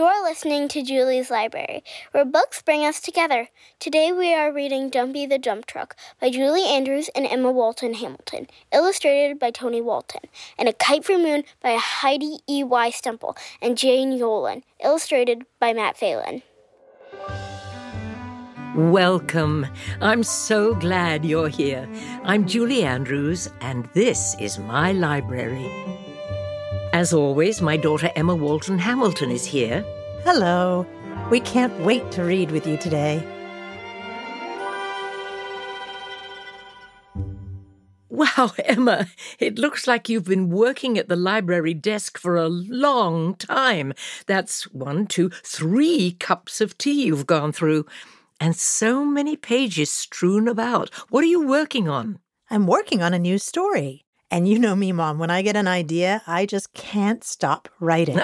You're listening to Julie's Library, where books bring us together. Today we are reading Dumpy the Dump Truck by Julie Andrews and Emma Walton Hamilton, illustrated by Tony Walton, and A Kite for Moon by Heidi E. Y. Stemple and Jane Yolen, illustrated by Matt Phelan. Welcome. I'm so glad you're here. I'm Julie Andrews, and this is my library. As always, my daughter Emma Walton Hamilton is here. Hello. We can't wait to read with you today. Wow, Emma, it looks like you've been working at the library desk for a long time. That's one, two, three cups of tea you've gone through. And so many pages strewn about. What are you working on? I'm working on a new story. And you know me, Mom, when I get an idea, I just can't stop writing.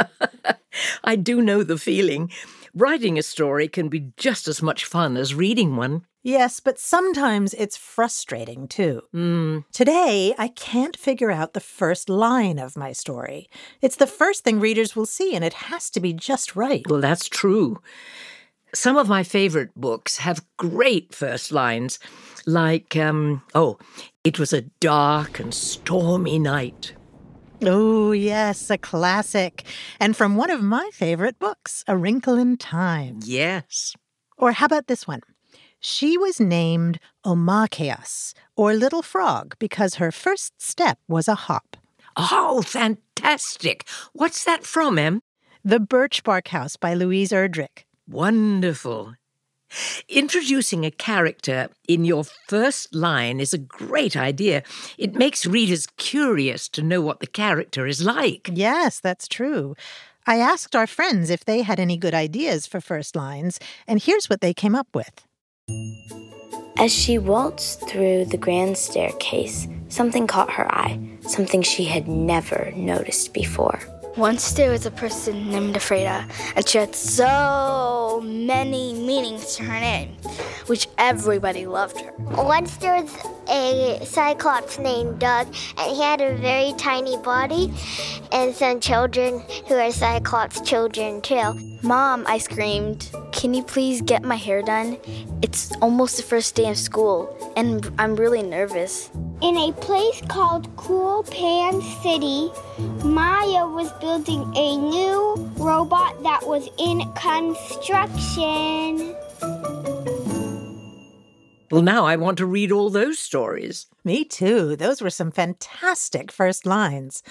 I do know the feeling. Writing a story can be just as much fun as reading one. Yes, but sometimes it's frustrating too. Mm. Today, I can't figure out the first line of my story. It's the first thing readers will see, and it has to be just right. Well, that's true. Some of my favorite books have great first lines, like, um, oh, it was a dark and stormy night. Oh, yes, a classic. And from one of my favorite books, A Wrinkle in Time. Yes. Or how about this one? She was named Omakayas, or Little Frog, because her first step was a hop. Oh, fantastic. What's that from, Em? The Birch Bark House by Louise Erdrich. Wonderful. Introducing a character in your first line is a great idea. It makes readers curious to know what the character is like. Yes, that's true. I asked our friends if they had any good ideas for first lines, and here's what they came up with. As she waltzed through the grand staircase, something caught her eye, something she had never noticed before. Once there was a person named Afreda, and she had so many meanings to her name, which everybody loved her. Once there was a cyclops named Doug, and he had a very tiny body, and some children who are cyclops children too. Mom, I screamed, can you please get my hair done? It's almost the first day of school, and I'm really nervous. In a place called Cool Pan City, Maya was building a new robot that was in construction. Well, now I want to read all those stories. Me too. Those were some fantastic first lines.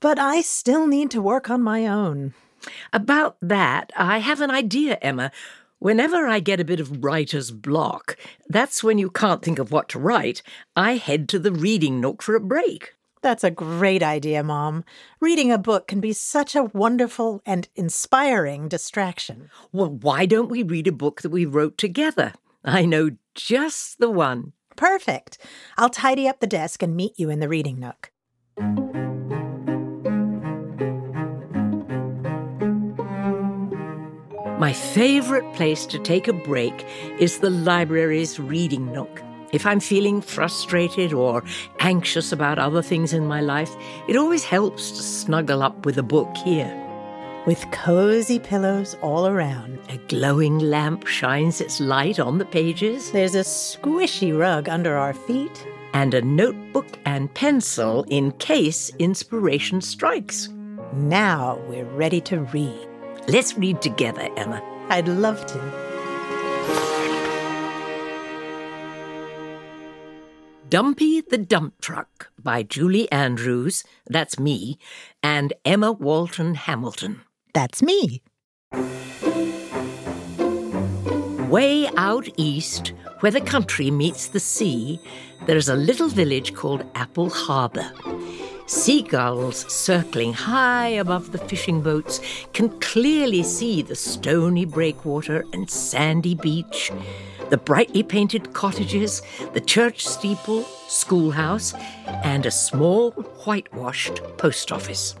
But I still need to work on my own. About that, I have an idea, Emma. Whenever I get a bit of writer's block, that's when you can't think of what to write, I head to the reading nook for a break. That's a great idea, Mom. Reading a book can be such a wonderful and inspiring distraction. Well, why don't we read a book that we wrote together? I know just the one. Perfect. I'll tidy up the desk and meet you in the reading nook. My favorite place to take a break is the library's reading nook. If I'm feeling frustrated or anxious about other things in my life, it always helps to snuggle up with a book here. With cozy pillows all around. A glowing lamp shines its light on the pages. There's a squishy rug under our feet. And a notebook and pencil in case inspiration strikes. Now we're ready to read. Let's read together, Emma. I'd love to. Dumpy the Dump Truck by Julie Andrews, that's me, and Emma Walton Hamilton. That's me. Way out east, where the country meets the sea, there's a little village called Apple Harbor. Seagulls circling high above the fishing boats can clearly see the stony breakwater and sandy beach, the brightly painted cottages, the church steeple, schoolhouse, and a small whitewashed post office.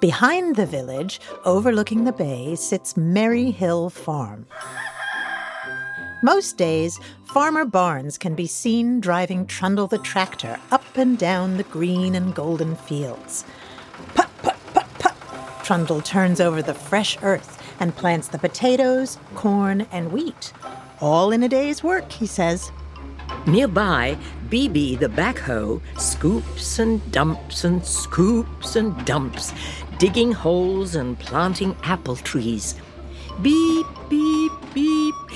Behind the village, overlooking the bay, sits Merry Hill Farm. Most days, Farmer Barnes can be seen driving Trundle the tractor up and down the green and golden fields. Put, put, put, put. Trundle turns over the fresh earth and plants the potatoes, corn, and wheat. All in a day's work, he says. Nearby, BB the backhoe scoops and dumps and scoops and dumps, digging holes and planting apple trees. Beep, beep,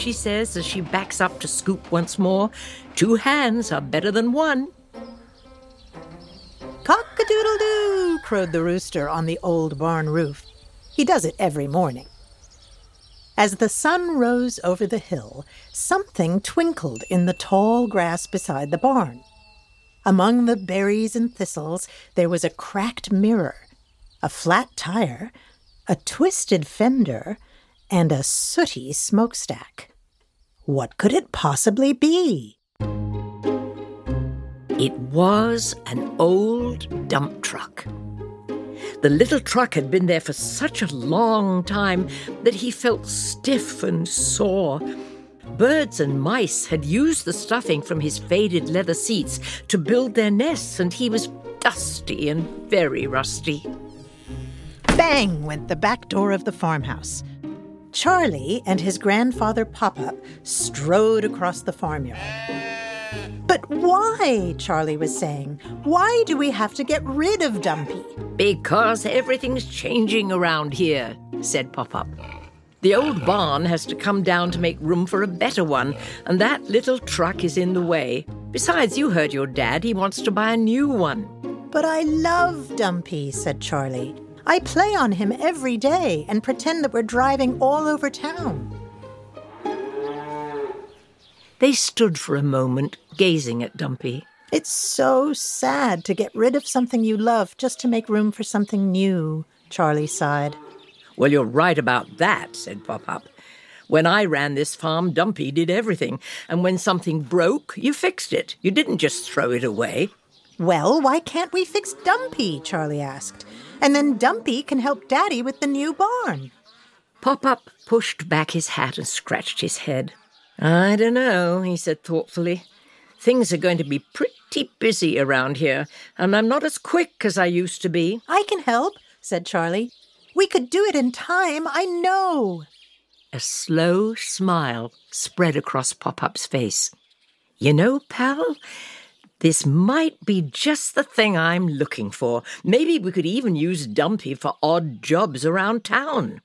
she says as she backs up to scoop once more. Two hands are better than one. Cock a doodle doo, crowed the rooster on the old barn roof. He does it every morning. As the sun rose over the hill, something twinkled in the tall grass beside the barn. Among the berries and thistles, there was a cracked mirror, a flat tire, a twisted fender, and a sooty smokestack. What could it possibly be? It was an old dump truck. The little truck had been there for such a long time that he felt stiff and sore. Birds and mice had used the stuffing from his faded leather seats to build their nests, and he was dusty and very rusty. Bang went the back door of the farmhouse. Charlie and his grandfather Pop Up strode across the farmyard. But why? Charlie was saying. Why do we have to get rid of Dumpy? Because everything's changing around here, said Pop Up. The old barn has to come down to make room for a better one, and that little truck is in the way. Besides, you heard your dad. He wants to buy a new one. But I love Dumpy, said Charlie. I play on him every day and pretend that we're driving all over town. They stood for a moment, gazing at Dumpy. It's so sad to get rid of something you love just to make room for something new, Charlie sighed. Well, you're right about that, said Pop Up. When I ran this farm, Dumpy did everything, and when something broke, you fixed it. You didn't just throw it away. Well, why can't we fix Dumpy? Charlie asked. And then Dumpy can help Daddy with the new barn. Pop Up pushed back his hat and scratched his head. I don't know, he said thoughtfully. Things are going to be pretty busy around here, and I'm not as quick as I used to be. I can help, said Charlie. We could do it in time, I know. A slow smile spread across Pop Up's face. You know, pal, this might be just the thing I'm looking for. Maybe we could even use Dumpy for odd jobs around town.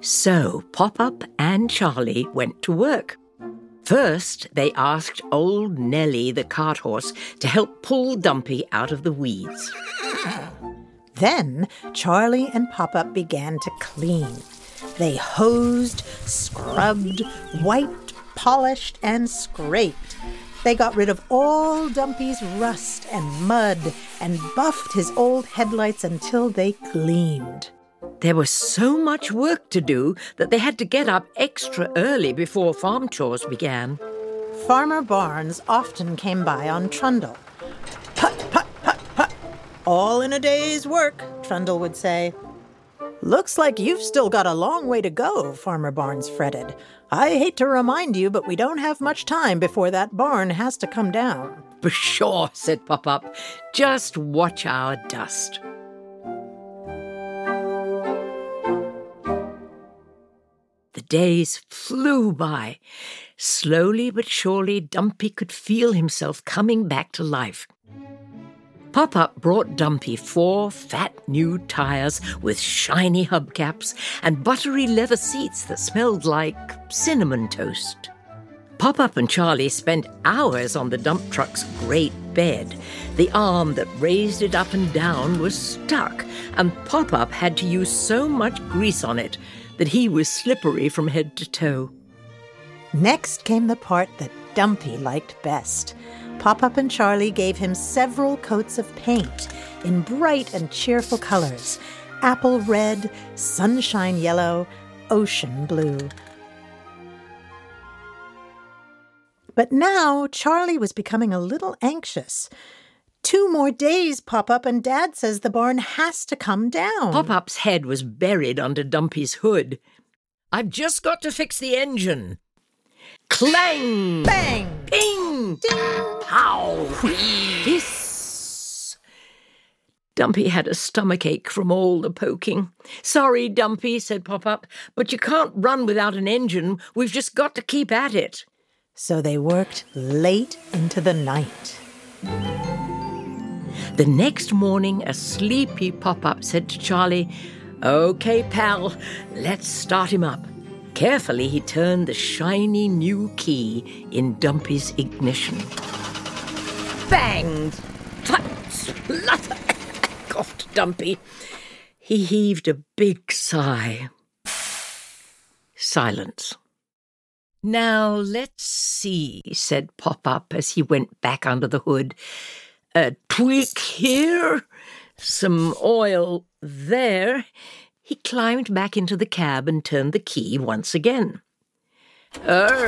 So Pop Up and Charlie went to work. First, they asked old Nellie the cart horse to help pull Dumpy out of the weeds. Then Charlie and Pop Up began to clean. They hosed, scrubbed, wiped, polished, and scraped. They got rid of all Dumpy's rust and mud and buffed his old headlights until they gleamed. There was so much work to do that they had to get up extra early before farm chores began. Farmer Barnes often came by on Trundle. Put, put, put, put. All in a day's work, Trundle would say. Looks like you've still got a long way to go, Farmer Barnes fretted. I hate to remind you, but we don't have much time before that barn has to come down. Pshaw, said Pop Up. Just watch our dust. The days flew by. Slowly but surely, Dumpy could feel himself coming back to life. Pop Up brought Dumpy four fat new tires with shiny hubcaps and buttery leather seats that smelled like cinnamon toast. Pop Up and Charlie spent hours on the dump truck's great bed. The arm that raised it up and down was stuck, and Pop Up had to use so much grease on it that he was slippery from head to toe. Next came the part that Dumpy liked best. Pop Up and Charlie gave him several coats of paint in bright and cheerful colors apple red, sunshine yellow, ocean blue. But now Charlie was becoming a little anxious. Two more days, Pop Up, and Dad says the barn has to come down. Pop Up's head was buried under Dumpy's hood. I've just got to fix the engine. Clang! Bang! Ping! Ding! Pow! Hiss! Dumpy had a stomach ache from all the poking. Sorry, Dumpy, said Pop Up, but you can't run without an engine. We've just got to keep at it. So they worked late into the night. The next morning, a sleepy Pop Up said to Charlie, OK, pal, let's start him up. Carefully, he turned the shiny new key in Dumpy's ignition. Bang! Tut! Splutter! coughed Dumpy. He heaved a big sigh. Silence. Now let's see, said Pop Up as he went back under the hood. A tweak here, some oil there. He climbed back into the cab and turned the key once again. Err,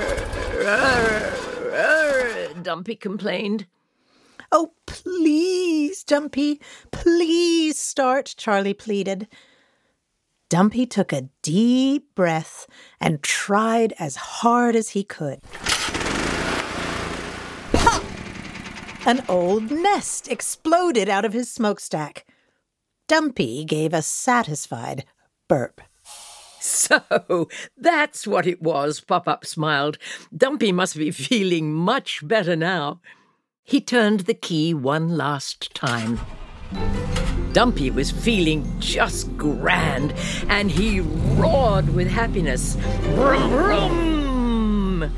err, err, Dumpy complained. Oh, please, Dumpy, please start, Charlie pleaded. Dumpy took a deep breath and tried as hard as he could. Pop! An old nest exploded out of his smokestack. Dumpy gave a satisfied burp. So that's what it was, Pop Up smiled. Dumpy must be feeling much better now. He turned the key one last time. Dumpy was feeling just grand, and he roared with happiness. Brum, brum!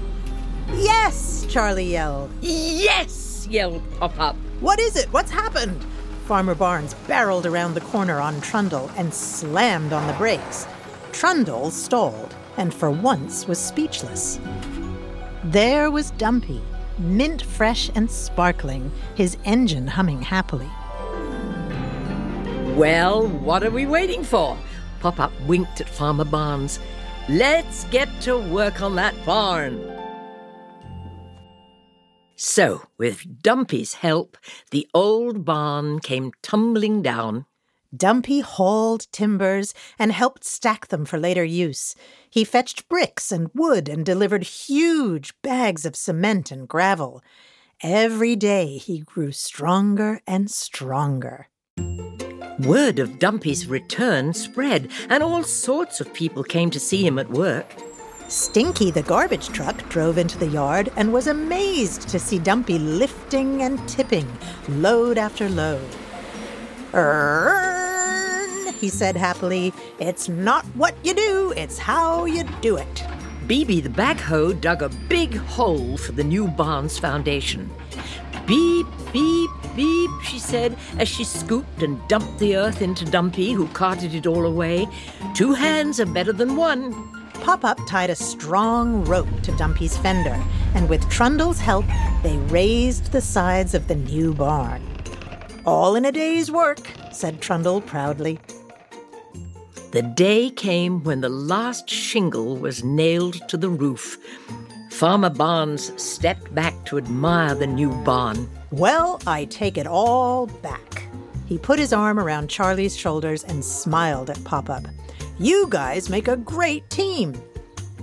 Yes, Charlie yelled. Yes, yelled Pop Up. What is it? What's happened? Farmer Barnes barreled around the corner on Trundle and slammed on the brakes. Trundle stalled and for once was speechless. There was Dumpy, mint fresh and sparkling, his engine humming happily. Well, what are we waiting for? Pop Up winked at Farmer Barnes. Let's get to work on that barn. So, with Dumpy's help, the old barn came tumbling down. Dumpy hauled timbers and helped stack them for later use. He fetched bricks and wood and delivered huge bags of cement and gravel. Every day he grew stronger and stronger. Word of Dumpy's return spread, and all sorts of people came to see him at work. Stinky the garbage truck drove into the yard and was amazed to see Dumpy lifting and tipping, load after load. Earn, he said happily. It's not what you do, it's how you do it. Beebe the backhoe dug a big hole for the new barn's foundation. Beep, beep, beep, she said as she scooped and dumped the earth into Dumpy, who carted it all away. Two hands are better than one. Pop Up tied a strong rope to Dumpy's fender, and with Trundle's help, they raised the sides of the new barn. All in a day's work, said Trundle proudly. The day came when the last shingle was nailed to the roof. Farmer Barnes stepped back to admire the new barn. Well, I take it all back. He put his arm around Charlie's shoulders and smiled at Pop Up. You guys make a great team.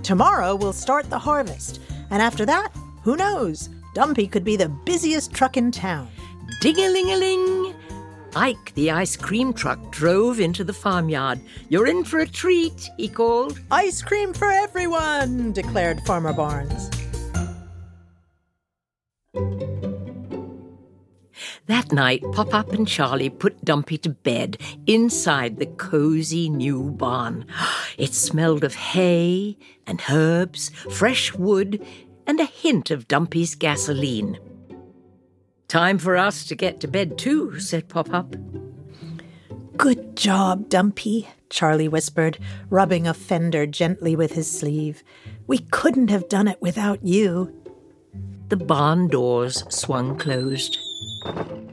Tomorrow we'll start the harvest, and after that, who knows? Dumpy could be the busiest truck in town. Ding a ling a ling! Ike, the ice cream truck, drove into the farmyard. You're in for a treat, he called. Ice cream for everyone, declared Farmer Barnes. That night, Pop Up and Charlie put Dumpy to bed inside the cozy new barn. It smelled of hay and herbs, fresh wood, and a hint of Dumpy's gasoline. Time for us to get to bed too, said Pop Up. Good job, Dumpy, Charlie whispered, rubbing a fender gently with his sleeve. We couldn't have done it without you. The barn doors swung closed.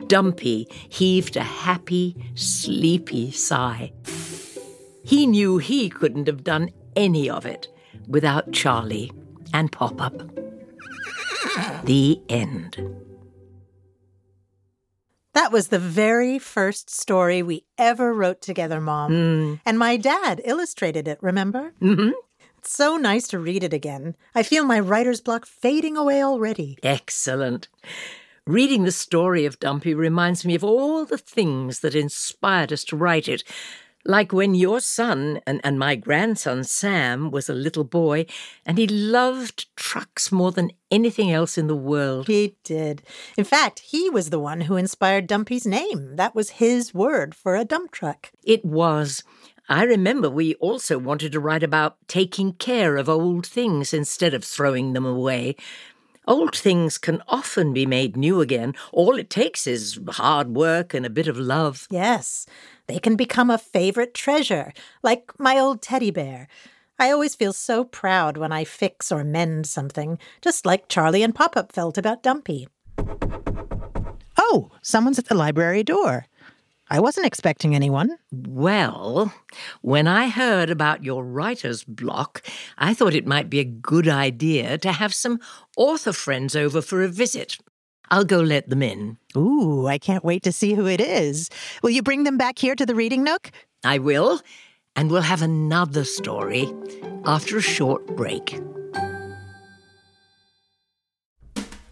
Dumpy heaved a happy, sleepy sigh. He knew he couldn't have done any of it without Charlie and Pop Up. The end. That was the very first story we ever wrote together, Mom. Mm. And my dad illustrated it, remember? Mm-hmm. It's so nice to read it again. I feel my writer's block fading away already. Excellent. Reading the story of Dumpy reminds me of all the things that inspired us to write it. Like when your son and, and my grandson Sam was a little boy and he loved trucks more than anything else in the world. He did. In fact, he was the one who inspired Dumpy's name. That was his word for a dump truck. It was. I remember we also wanted to write about taking care of old things instead of throwing them away. Old things can often be made new again. All it takes is hard work and a bit of love. Yes, they can become a favorite treasure, like my old teddy bear. I always feel so proud when I fix or mend something, just like Charlie and Pop Up felt about Dumpy. Oh, someone's at the library door. I wasn't expecting anyone. Well, when I heard about your writer's block, I thought it might be a good idea to have some author friends over for a visit. I'll go let them in. Ooh, I can't wait to see who it is. Will you bring them back here to the reading nook? I will, and we'll have another story after a short break.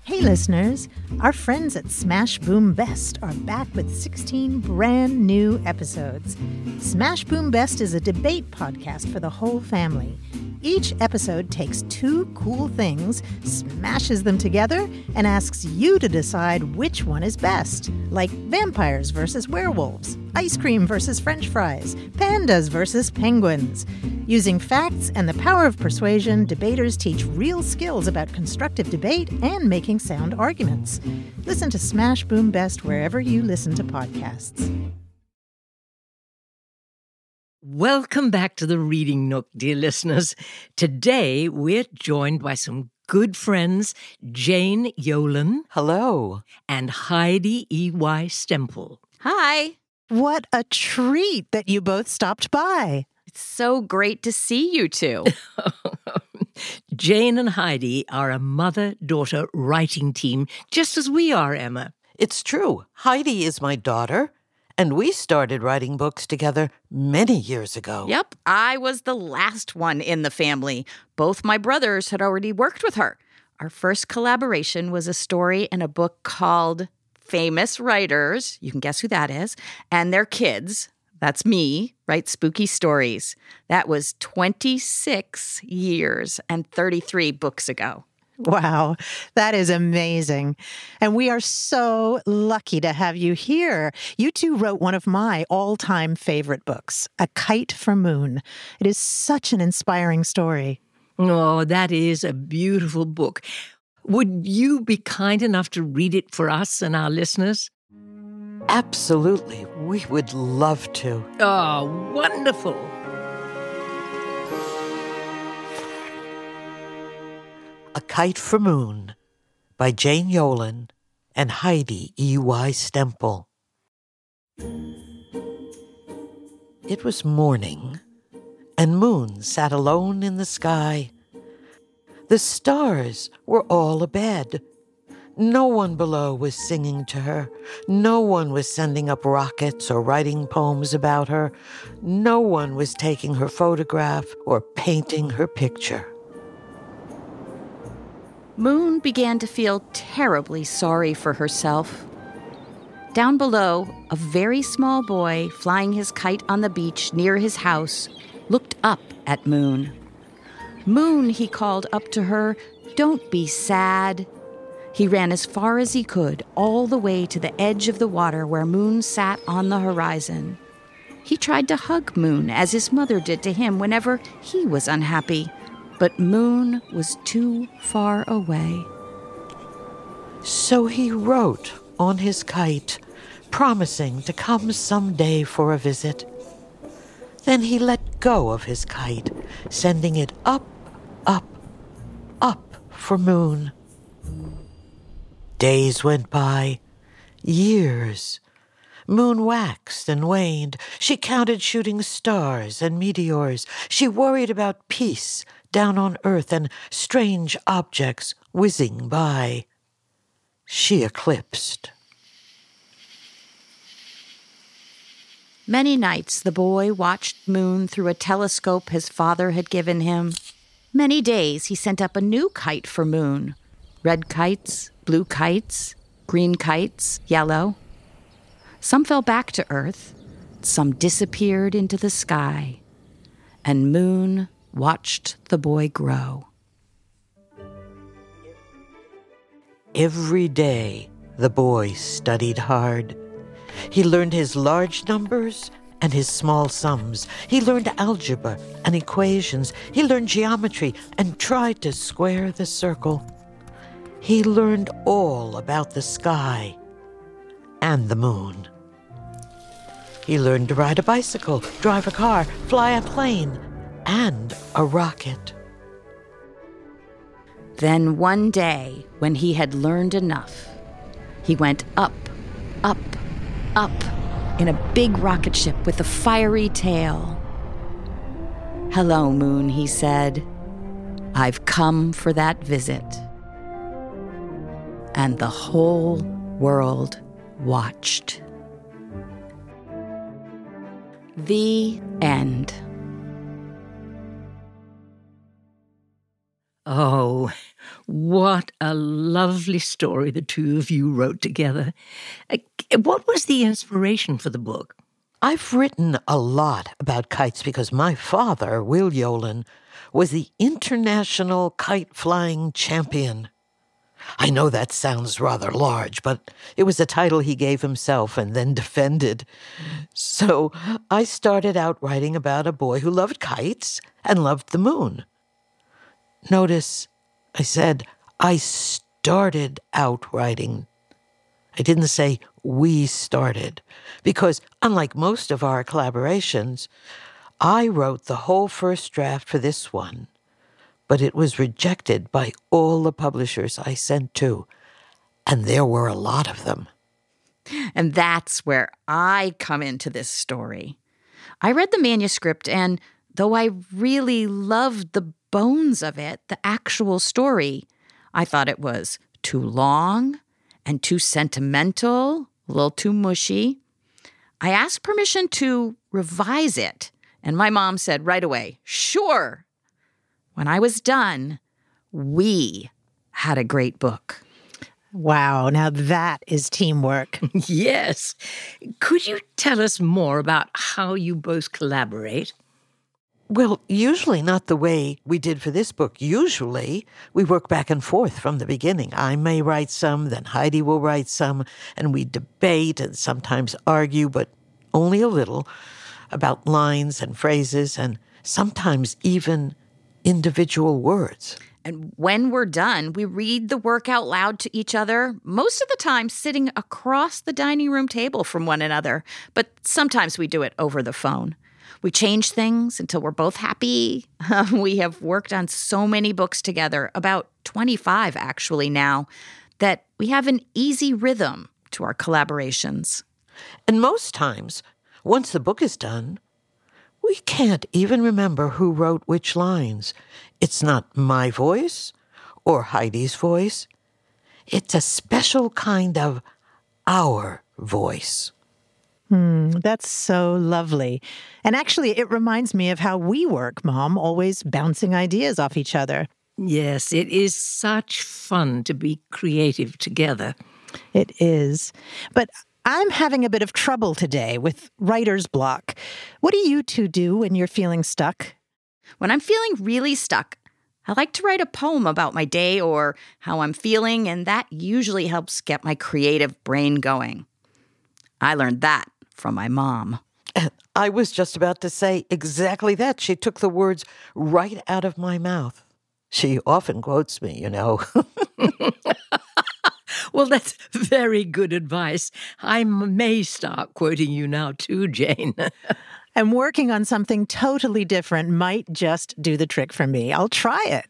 Hey, listeners. Our friends at Smash Boom Best are back with 16 brand new episodes. Smash Boom Best is a debate podcast for the whole family. Each episode takes two cool things, smashes them together, and asks you to decide which one is best, like vampires versus werewolves, ice cream versus french fries, pandas versus penguins. Using facts and the power of persuasion, debaters teach real skills about constructive debate and making sound arguments. Listen to Smash Boom Best wherever you listen to podcasts. Welcome back to the Reading Nook, dear listeners. Today we're joined by some good friends, Jane Yolen Hello. and Heidi E.Y. Stemple. Hi. What a treat that you both stopped by. It's so great to see you two. Jane and Heidi are a mother daughter writing team, just as we are, Emma. It's true. Heidi is my daughter, and we started writing books together many years ago. yep, I was the last one in the family. Both my brothers had already worked with her. Our first collaboration was a story in a book called Famous Writers. You can guess who that is. And their kids. That's me, write spooky stories. That was 26 years and 33 books ago. Wow, that is amazing. And we are so lucky to have you here. You two wrote one of my all time favorite books, A Kite for Moon. It is such an inspiring story. Oh, that is a beautiful book. Would you be kind enough to read it for us and our listeners? Absolutely. We would love to. Oh, wonderful. A Kite for Moon by Jane Yolen and Heidi E.Y. Stemple. It was morning, and Moon sat alone in the sky. The stars were all abed. No one below was singing to her. No one was sending up rockets or writing poems about her. No one was taking her photograph or painting her picture. Moon began to feel terribly sorry for herself. Down below, a very small boy flying his kite on the beach near his house looked up at Moon. Moon, he called up to her, don't be sad. He ran as far as he could, all the way to the edge of the water where Moon sat on the horizon. He tried to hug Moon as his mother did to him whenever he was unhappy, but Moon was too far away. So he wrote on his kite, promising to come some day for a visit. Then he let go of his kite, sending it up, up, up for Moon. Days went by, years. Moon waxed and waned. She counted shooting stars and meteors. She worried about peace down on earth and strange objects whizzing by. She eclipsed. Many nights the boy watched Moon through a telescope his father had given him. Many days he sent up a new kite for Moon red kites, blue kites, green kites, yellow. Some fell back to earth, some disappeared into the sky, and Moon watched the boy grow. Every day, the boy studied hard. He learned his large numbers and his small sums. He learned algebra and equations. He learned geometry and tried to square the circle. He learned all about the sky and the moon. He learned to ride a bicycle, drive a car, fly a plane, and a rocket. Then one day, when he had learned enough, he went up, up, up in a big rocket ship with a fiery tail. Hello, Moon, he said. I've come for that visit. And the whole world watched. The end. Oh, what a lovely story the two of you wrote together. Uh, What was the inspiration for the book? I've written a lot about kites because my father, Will Yolen, was the international kite flying champion. I know that sounds rather large, but it was a title he gave himself and then defended. So I started out writing about a boy who loved kites and loved the moon. Notice I said I started out writing. I didn't say we started, because unlike most of our collaborations, I wrote the whole first draft for this one, but it was rejected by all the publishers I sent to, and there were a lot of them. And that's where I come into this story. I read the manuscript, and though I really loved the bones of it, the actual story, I thought it was too long and too sentimental, a little too mushy. I asked permission to revise it, and my mom said right away, sure. When I was done, we had a great book. Wow, now that is teamwork. yes. Could you tell us more about how you both collaborate? Well, usually not the way we did for this book. Usually we work back and forth from the beginning. I may write some, then Heidi will write some, and we debate and sometimes argue, but only a little, about lines and phrases and sometimes even individual words. And when we're done, we read the work out loud to each other, most of the time sitting across the dining room table from one another, but sometimes we do it over the phone. We change things until we're both happy. we have worked on so many books together, about 25 actually now, that we have an easy rhythm to our collaborations. And most times, once the book is done, we can't even remember who wrote which lines. It's not my voice or Heidi's voice. It's a special kind of our voice. Hmm, that's so lovely. And actually, it reminds me of how we work, Mom, always bouncing ideas off each other. Yes, it is such fun to be creative together. It is. But I'm having a bit of trouble today with writer's block. What do you two do when you're feeling stuck? When I'm feeling really stuck, I like to write a poem about my day or how I'm feeling, and that usually helps get my creative brain going. I learned that from my mom. I was just about to say exactly that. She took the words right out of my mouth. She often quotes me, you know. well, that's very good advice. I may start quoting you now, too, Jane. and working on something totally different might just do the trick for me. I'll try it.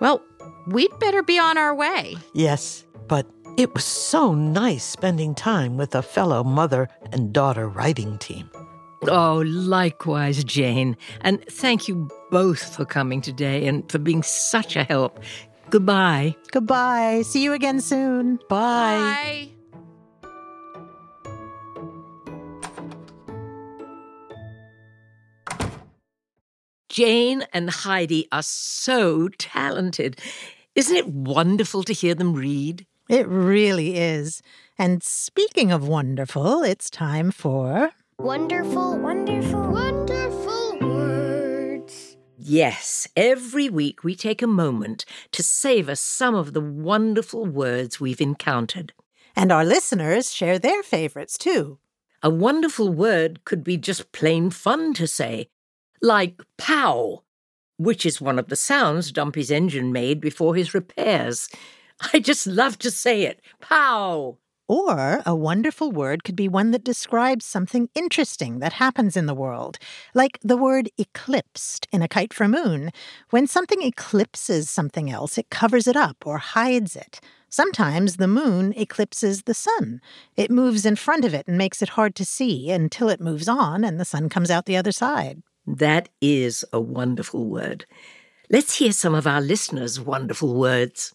Well, we'd better be on our way. Yes, but it was so nice spending time with a fellow mother and daughter writing team. Oh, likewise, Jane. And thank you both for coming today and for being such a help. Goodbye. Goodbye. See you again soon. Bye. Bye. Jane and Heidi are so talented. Isn't it wonderful to hear them read? It really is. And speaking of wonderful, it's time for. Wonderful, wonderful, wonderful Yes, every week we take a moment to savor some of the wonderful words we've encountered. And our listeners share their favorites too. A wonderful word could be just plain fun to say, like pow, which is one of the sounds Dumpy's engine made before his repairs. I just love to say it. Pow! Or a wonderful word could be one that describes something interesting that happens in the world, like the word eclipsed in A Kite for Moon. When something eclipses something else, it covers it up or hides it. Sometimes the moon eclipses the sun. It moves in front of it and makes it hard to see until it moves on and the sun comes out the other side. That is a wonderful word. Let's hear some of our listeners' wonderful words.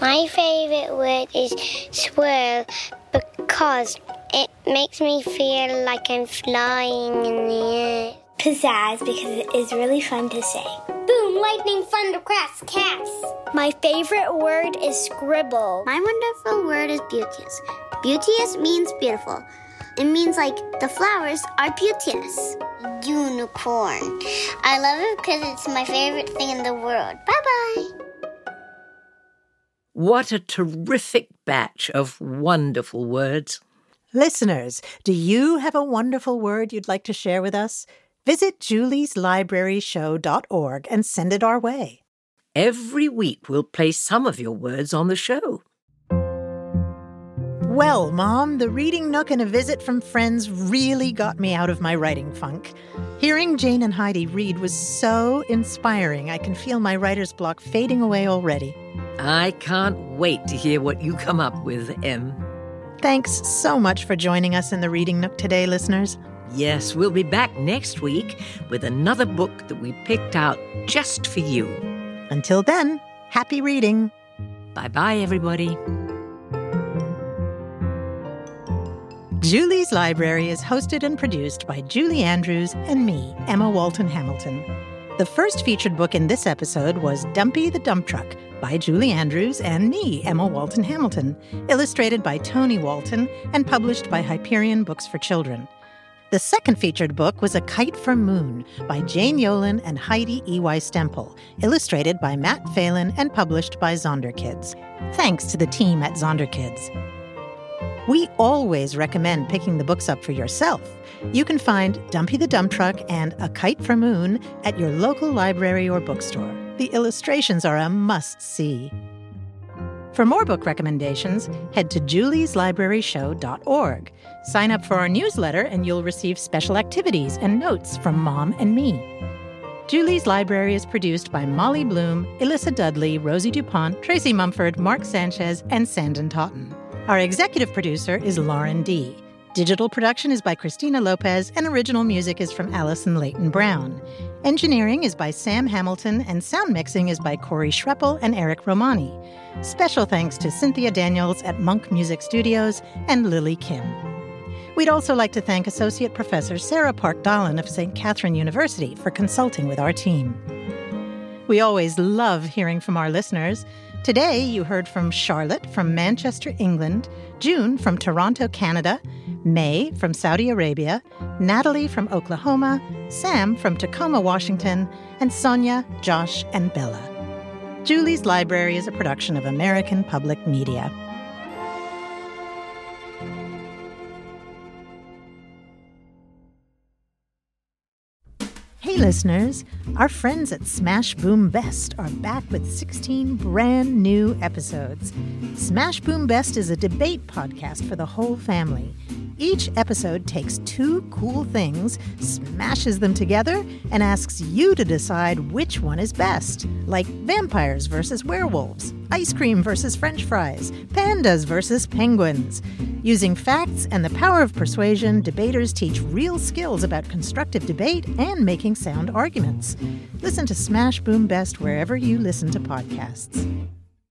My favorite word is swirl because it makes me feel like I'm flying in the air. Pizzazz because it is really fun to say. Boom, lightning, thunder, crafts, cats. My favorite word is scribble. My wonderful word is beauteous. Beauteous means beautiful. It means like the flowers are beauteous. Unicorn. I love it because it's my favorite thing in the world. Bye bye. What a terrific batch of wonderful words. Listeners, do you have a wonderful word you'd like to share with us? Visit julieslibraryshow.org and send it our way. Every week we'll play some of your words on the show. Well, Mom, the reading nook and a visit from friends really got me out of my writing funk. Hearing Jane and Heidi read was so inspiring, I can feel my writer's block fading away already. I can't wait to hear what you come up with, Em. Thanks so much for joining us in the Reading Nook today, listeners. Yes, we'll be back next week with another book that we picked out just for you. Until then, happy reading. Bye bye, everybody. Julie's Library is hosted and produced by Julie Andrews and me, Emma Walton Hamilton. The first featured book in this episode was Dumpy the Dump Truck by Julie Andrews and me, Emma Walton Hamilton, illustrated by Tony Walton and published by Hyperion Books for Children. The second featured book was A Kite from Moon by Jane Yolen and Heidi E.Y. Stemple, illustrated by Matt Phelan and published by Zonderkidz. Thanks to the team at Zonderkidz. We always recommend picking the books up for yourself. You can find Dumpy the Dump Truck and A Kite from Moon at your local library or bookstore. The illustrations are a must see. For more book recommendations, head to julieslibraryshow.org. Sign up for our newsletter and you'll receive special activities and notes from Mom and me. Julie's Library is produced by Molly Bloom, Elissa Dudley, Rosie DuPont, Tracy Mumford, Mark Sanchez, and Sandon Totten. Our executive producer is Lauren D. Digital production is by Christina Lopez, and original music is from Allison Leighton Brown. Engineering is by Sam Hamilton, and sound mixing is by Corey Schreppel and Eric Romani. Special thanks to Cynthia Daniels at Monk Music Studios and Lily Kim. We'd also like to thank Associate Professor Sarah Park Dahlen of St. Catherine University for consulting with our team. We always love hearing from our listeners. Today, you heard from Charlotte from Manchester, England, June from Toronto, Canada, May from Saudi Arabia, Natalie from Oklahoma, Sam from Tacoma, Washington, and Sonia, Josh, and Bella. Julie's Library is a production of American Public Media. Hey, listeners, our friends at Smash Boom Best are back with 16 brand new episodes. Smash Boom Best is a debate podcast for the whole family. Each episode takes two cool things, smashes them together, and asks you to decide which one is best, like vampires versus werewolves, ice cream versus french fries, pandas versus penguins. Using facts and the power of persuasion, debaters teach real skills about constructive debate and making sound arguments. Listen to Smash Boom Best wherever you listen to podcasts.